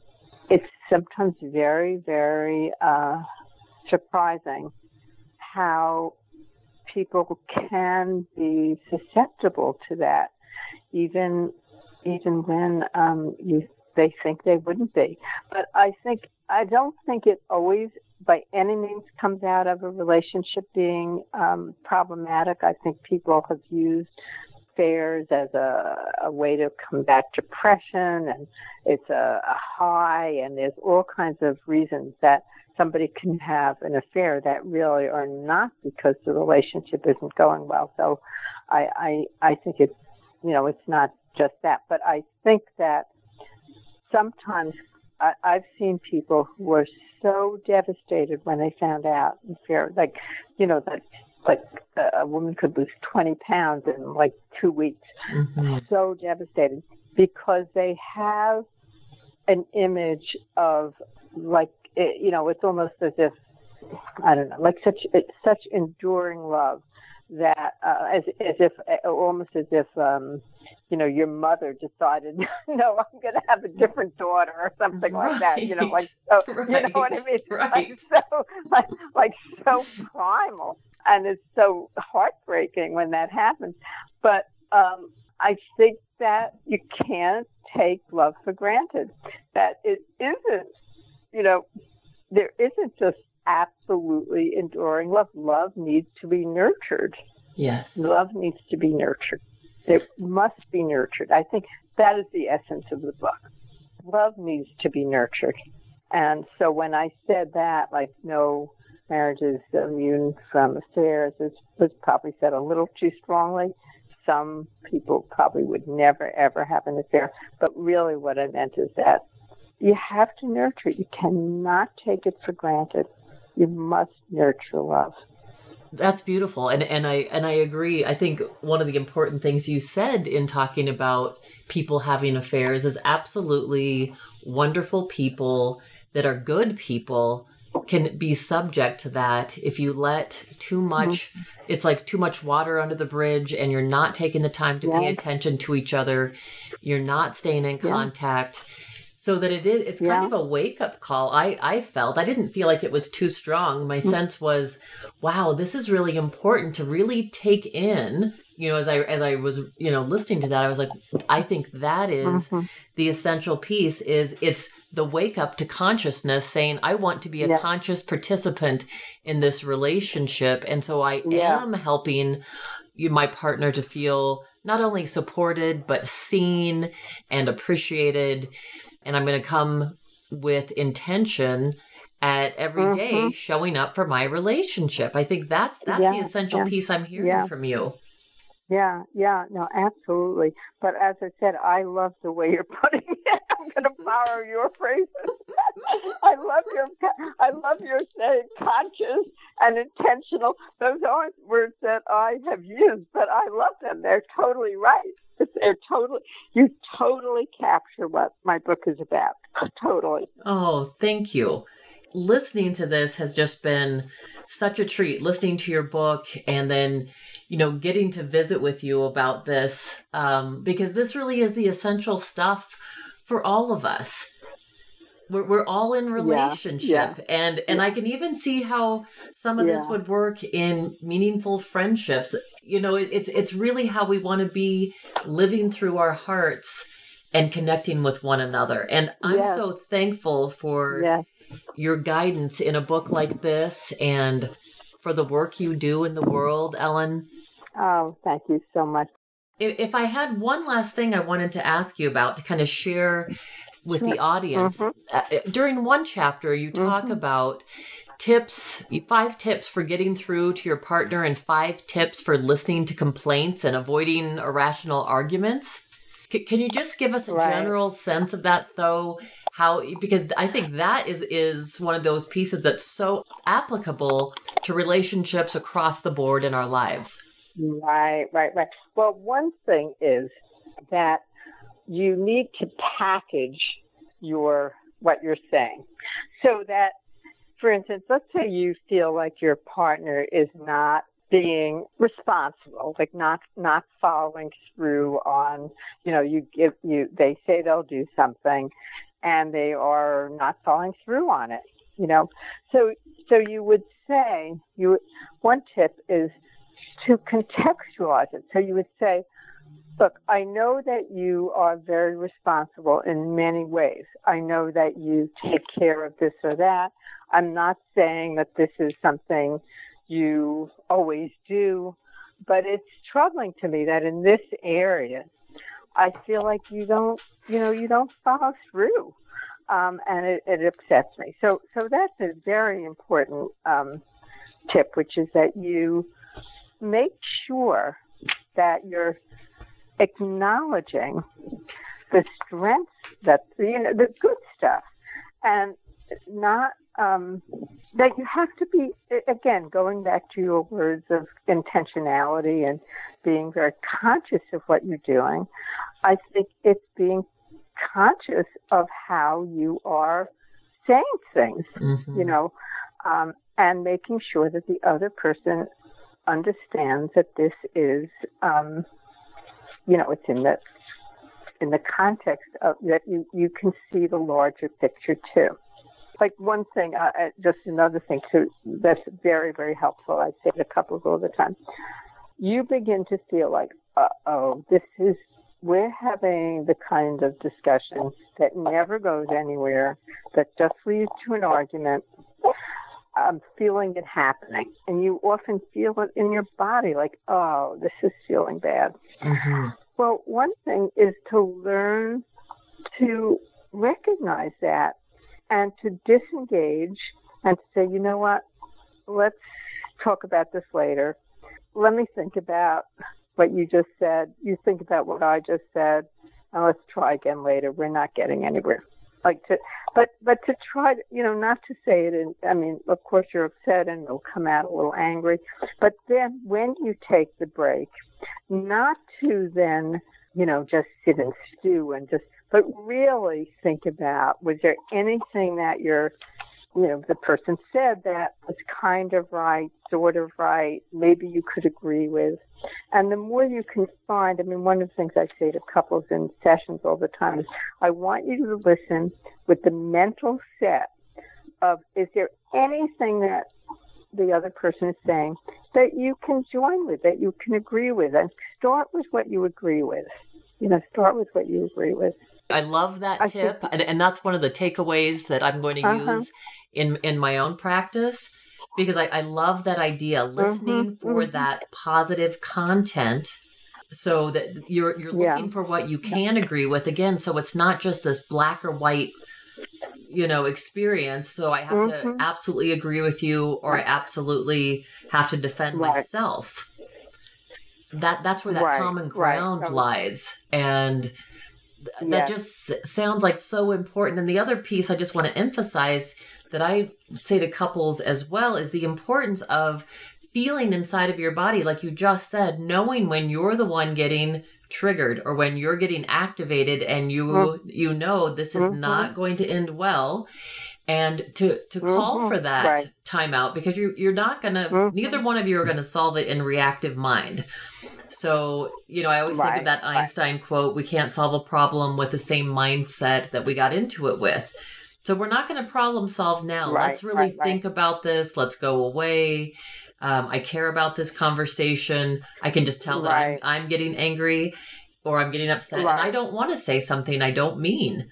it's sometimes very very uh surprising how people can be susceptible to that even even when um you they think they wouldn't be. But i think i don't think it always by any means comes out of a relationship being um, problematic. I think people have used fairs as a, a way to combat depression, and it's a, a high, and there's all kinds of reasons that somebody can have an affair that really are not because the relationship isn't going well. So I, I, I think it's, you know, it's not just that, but I think that sometimes I, I've seen people who were so devastated when they found out in fear, like, you know, that like a woman could lose 20 pounds in like two weeks. Mhm. So devastated because they have an image of like, it, you know, it's almost as if I don't know, like such it's such enduring love that uh, as as if uh, almost as if um you know your mother decided no i'm going to have a different daughter or something like that you know like so, you know what i mean Right. like so like, like so primal and it's so heartbreaking when that happens but um i think that you can't take love for granted that it isn't you know there isn't just absolutely enduring love love needs to be nurtured Yes. Love needs to be nurtured. It must be nurtured. I think that is the essence of the book. Love needs to be nurtured. And so when I said that, like no marriage is immune from affairs, it was probably said a little too strongly. Some people probably would never ever have an affair. But really what I meant is that you have to nurture it. You cannot take it for granted. You must nurture love. That's beautiful. And and I and I agree. I think one of the important things you said in talking about people having affairs is absolutely wonderful people that are good people can be subject to that if you let too mm-hmm. much it's like too much water under the bridge and you're not taking the time to pay attention to each other you're not staying in Yeah. contact so that it is it's kind Yeah. of a wake up call i i felt i didn't feel like it was too strong my sense was wow this is really important to really take in you know as i as i was you know listening to that i was like i think that is Mhm. the essential piece is it's the wake up to consciousness saying i want to be a Yeah. conscious participant in this relationship and so i Yeah. am helping you my partner to feel not only supported but seen and appreciated and i'm going to come with intention at every day Mhm. showing up for my relationship i think that's that's the essential yeah, piece i'm hearing yeah. from you Yeah, yeah, no, absolutely. But as I said, I love the way you're putting it. I'm going to borrow your phrases. I love your, I love your saying conscious and intentional. Those aren't words that I have used, but I love them. They're totally right. They're totally, you totally capture what my book is about. Totally. Oh, thank you. Listening to this has just been such a treat. Listening to your book and then, you know, getting to visit with you about this, um, because this really is the essential stuff for all of us. We're, we're all in relationship, yeah. and and I can even see how some of this would work in meaningful friendships. You know, it, it's it's really how we want to be living through our hearts and connecting with one another. And I'm Yes. so thankful for Yes. your guidance in a book like this and for the work you do in the world, Ellen. Oh, thank you so much. If, if I had one last thing I wanted to ask you about to kind of share with the audience, Mhm. uh, during one chapter, you talk Mhm. about tips, five tips for getting through to your partner, and five tips for listening to complaints and avoiding irrational arguments. C- can you just give us a Right. general sense of that, though? How because I think that is is one of those pieces that's so applicable to relationships across the board in our lives. Right, right, right. Well, one thing is that you need to package your what you're saying so that for instance let's say you feel like your partner is not being responsible like not not following through on you know you give you they say they'll do something and they are not following through on it you know? So so you would say you one tip is to contextualize it. So you would say Look, I know that you are very responsible in many ways. I know that you take care of this or that. I'm not saying that this is something you always do, but it's troubling to me that in this area, I feel like you don't, you know, you don't follow through, um, and it, it upsets me. So, so that's a very important um, tip, which is that you make sure that you're acknowledging the strengths that you know the good stuff and not um, that you have to be again going back to your words of intentionality and being very conscious of what you're doing i think it's being conscious of how you are saying things Mhm. you know um, and making sure that the other person understands that this is um, you know, it's in the in the context of that you you can see the larger picture too. Like one thing, uh, uh, just another thing too, that's very very helpful. I say it to couples all the time. You begin to feel like, uh oh, this is we're having the kind of discussion that never goes anywhere, that just leads to an argument. I'm feeling it happening, and you often feel it in your body, like, oh, this is feeling bad. Mhm. Well, one thing is to learn to recognize that and to disengage and to say, you know what, let's talk about this later. Let me think about what you just said. You think about what I just said, and let's try again later. We're not getting anywhere. Like to, but but to try, to, you know, not to say it. And I mean, of course you're upset and you'll come out a little angry, but then when you take the break, not to then, you know, just sit and stew and just, but really think about was there anything that you're, you know, the person said that was kind of right, sort of right, maybe you could agree with. And the more you can find, I mean, one of the things I say to couples in sessions all the time is I want you to listen with the mental set of is there anything that the other person is saying that you can join with, that you can agree with, and start with what you agree with. You know, start with what you agree with. I love that I tip, think- and, and that's one of the takeaways that I'm going to Uh-huh. use in in my own practice because I, I love that idea, listening for mhm. that positive content, so that you're you're Yeah. looking for what you can agree with again. So it's not just this black or white, you know, experience. So I have to Mhm. absolutely agree with you, or I absolutely have to defend Right. myself. That that's where that Right, common ground Um, lies, and th- that just s- sounds like so important. And the other piece I just want to emphasize that I say to couples as well is the importance of feeling inside of your body, like you just said, knowing when you're the one getting triggered or when you're getting activated and you Mhm. you know this is Mhm. not going to end well and to to call Mhm. for that Right. timeout because you you're not gonna Mhm. neither one of you are gonna solve it in reactive mind so you know i always think of Right, that right. einstein quote we can't solve a problem with the same mindset that we got into it with so we're not going to problem solve now Right, let's really right, right. think about this let's go away um, i care about this conversation i can just tell that Right. I'm, I'm getting angry or I'm getting upset and I don't want to say something I don't mean.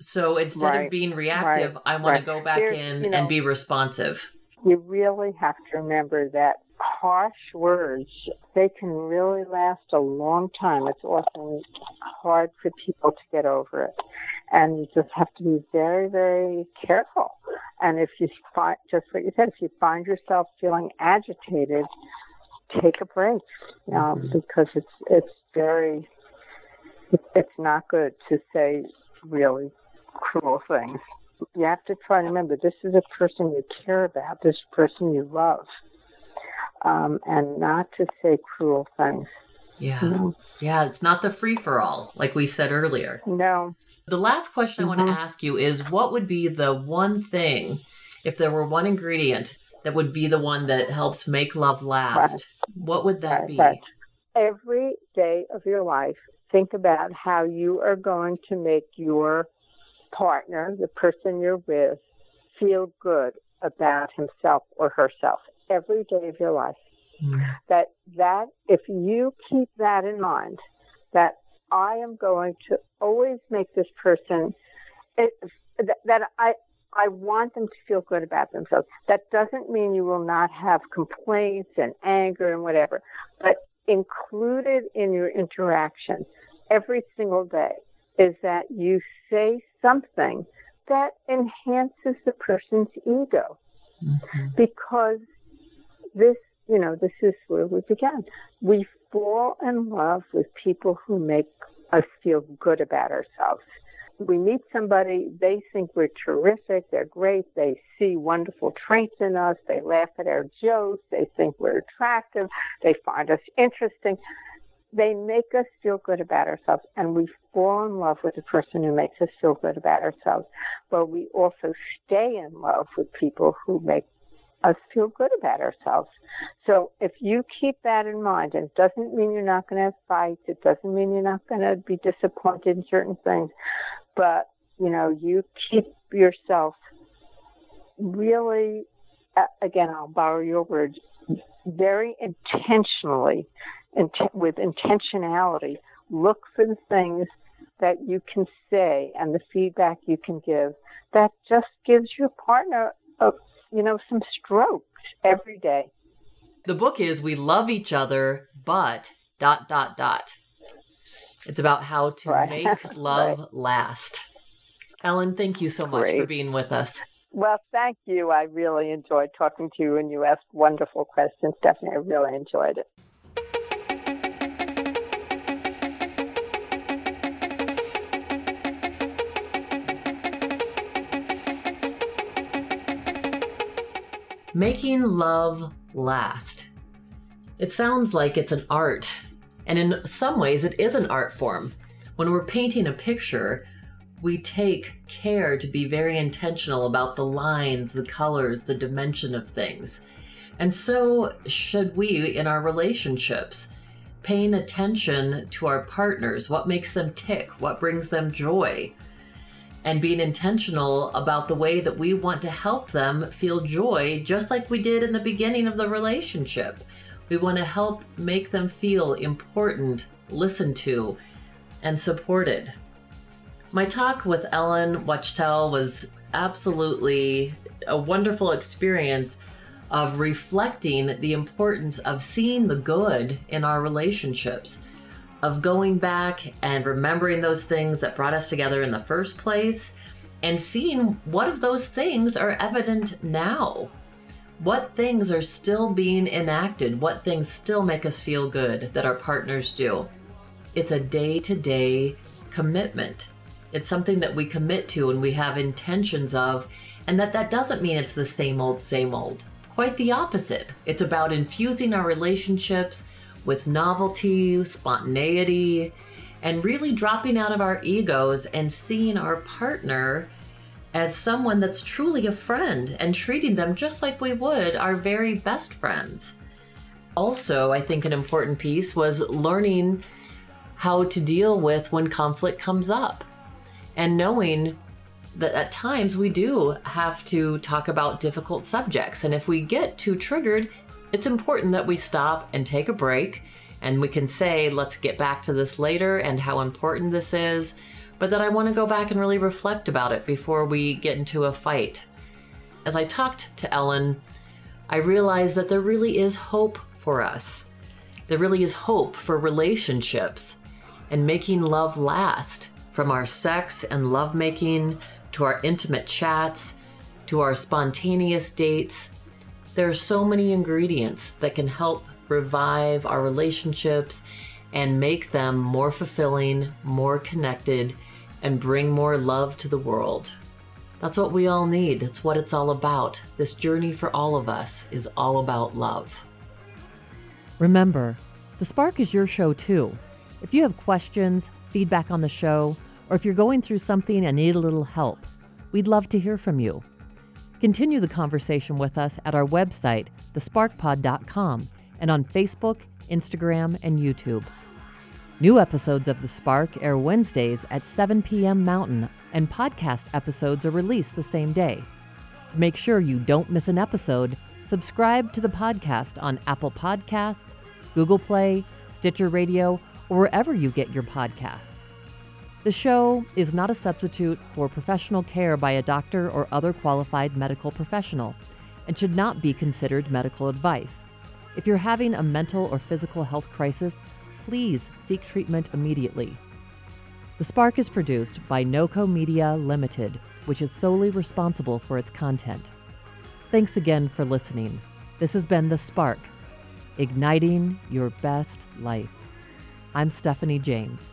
So instead of being reactive, I want Right. to go back There- in you know- and be responsive. you really have to remember that harsh words they can really last a long time it's often hard for people to get over it and you just have to be very very careful and if you find just what you said if you find yourself feeling agitated take a break um, because it's it's very it's not good to say really cruel things you have to try to remember this is a person you care about, this person you love, um, and not to say cruel things. Yeah. No, Yeah, it's not the free for all, like we said earlier. no. The last question I want to ask you is what would be the one thing, if there were one ingredient that would be the one that helps make love last? What would that Right, be? right. Every day of your life, think about how you are going to make your partner, the person you're with, feel good about himself or herself every day of your life. Mm. that that if you keep that in mind that i am going to always make this person it, that, that i i want them to feel good about themselves that doesn't mean you will not have complaints and anger and whatever but included in your interaction every single day is that you say something that enhances the person's ego Mhm. because this, you know, this is where we began. We fall in love with people who make us feel good about ourselves. We meet somebody, they think we're terrific, they're great, they see wonderful traits in us, they laugh at our jokes, they think we're attractive, they find us interesting. They make us feel good about ourselves, and we fall in love with the person who makes us feel good about ourselves. But we also stay in love with people who make us feel good about ourselves. So if you keep that in mind, and it doesn't mean you're not going to have fights, it doesn't mean you're not going to be disappointed in certain things, but you know, you keep yourself really, uh, again, I'll borrow your words, very intentionally, int- with intentionality, look for the things that you can say and the feedback you can give that just gives your partner a you know some strokes every day The book is We Love Each Other, but dot dot dot. It's about how to Right. make love last. Ellen, thank you so much for being with us. well thank you i really enjoyed talking to you and you asked wonderful questions stephanie i really enjoyed it Making love last. It sounds like it's an art, and in some ways, it is an art form. When we're painting a picture, we take care to be very intentional about the lines, the colors, the dimension of things. And so should we in our relationships, paying attention to our partners, what makes them tick, what brings them joy, and being intentional about the way that we want to help them feel joy, just like we did in the beginning of the relationship. We want to help make them feel important, listened to, and supported. My talk with Ellen Wachtel was absolutely a wonderful experience of reflecting the importance of seeing the good in our relationships, of going back and remembering those things that brought us together in the first place, and seeing what of those things are evident now. What things are still being enacted? What things still make us feel good that our partners do? It's a day to day commitment. It's something that we commit to and we have intentions of, and that that doesn't mean it's the same old, same old. Quite the opposite. It's about infusing our relationships with novelty, spontaneity, and really dropping out of our egos and seeing our partner as someone that's truly a friend and treating them just like we would our very best friends. Also, I think an important piece was learning how to deal with when conflict comes up and knowing that at times we do have to talk about difficult subjects. And if we get too triggered, it's important that we stop and take a break And we can say, let's get back to this later and how important this is, but that I want to go back and really reflect about it before we get into a fight. As I talked to Ellen, I realized that there really is hope for us. There really is hope for relationships and making love last from our sex and lovemaking to our intimate chats to our spontaneous dates. There are so many ingredients that can help revive our relationships and make them more fulfilling, more connected, and bring more love to the world. That's what we all need. It's what it's all about. This journey for all of us is all about love. Remember, The Spark is your show too. If you have questions, feedback on the show, or if you're going through something and need a little help, we'd love to hear from you. Continue the conversation with us at our website, thesparkpod.com, and on Facebook, Instagram, and YouTube. New episodes of The Spark air Wednesdays at 7 p.m. Mountain, and podcast episodes are released the same day. To make sure you don't miss an episode, subscribe to the podcast on Apple Podcasts, Google Play, Stitcher Radio, or wherever you get your podcasts. The show is not a substitute for professional care by a doctor or other qualified medical professional and should not be considered medical advice. If you're having a mental or physical health crisis, please seek treatment immediately. The Spark is produced by NOCO Media Limited, which is solely responsible for its content. Thanks again for listening. This has been The Spark, igniting your best life. I'm Stephanie James.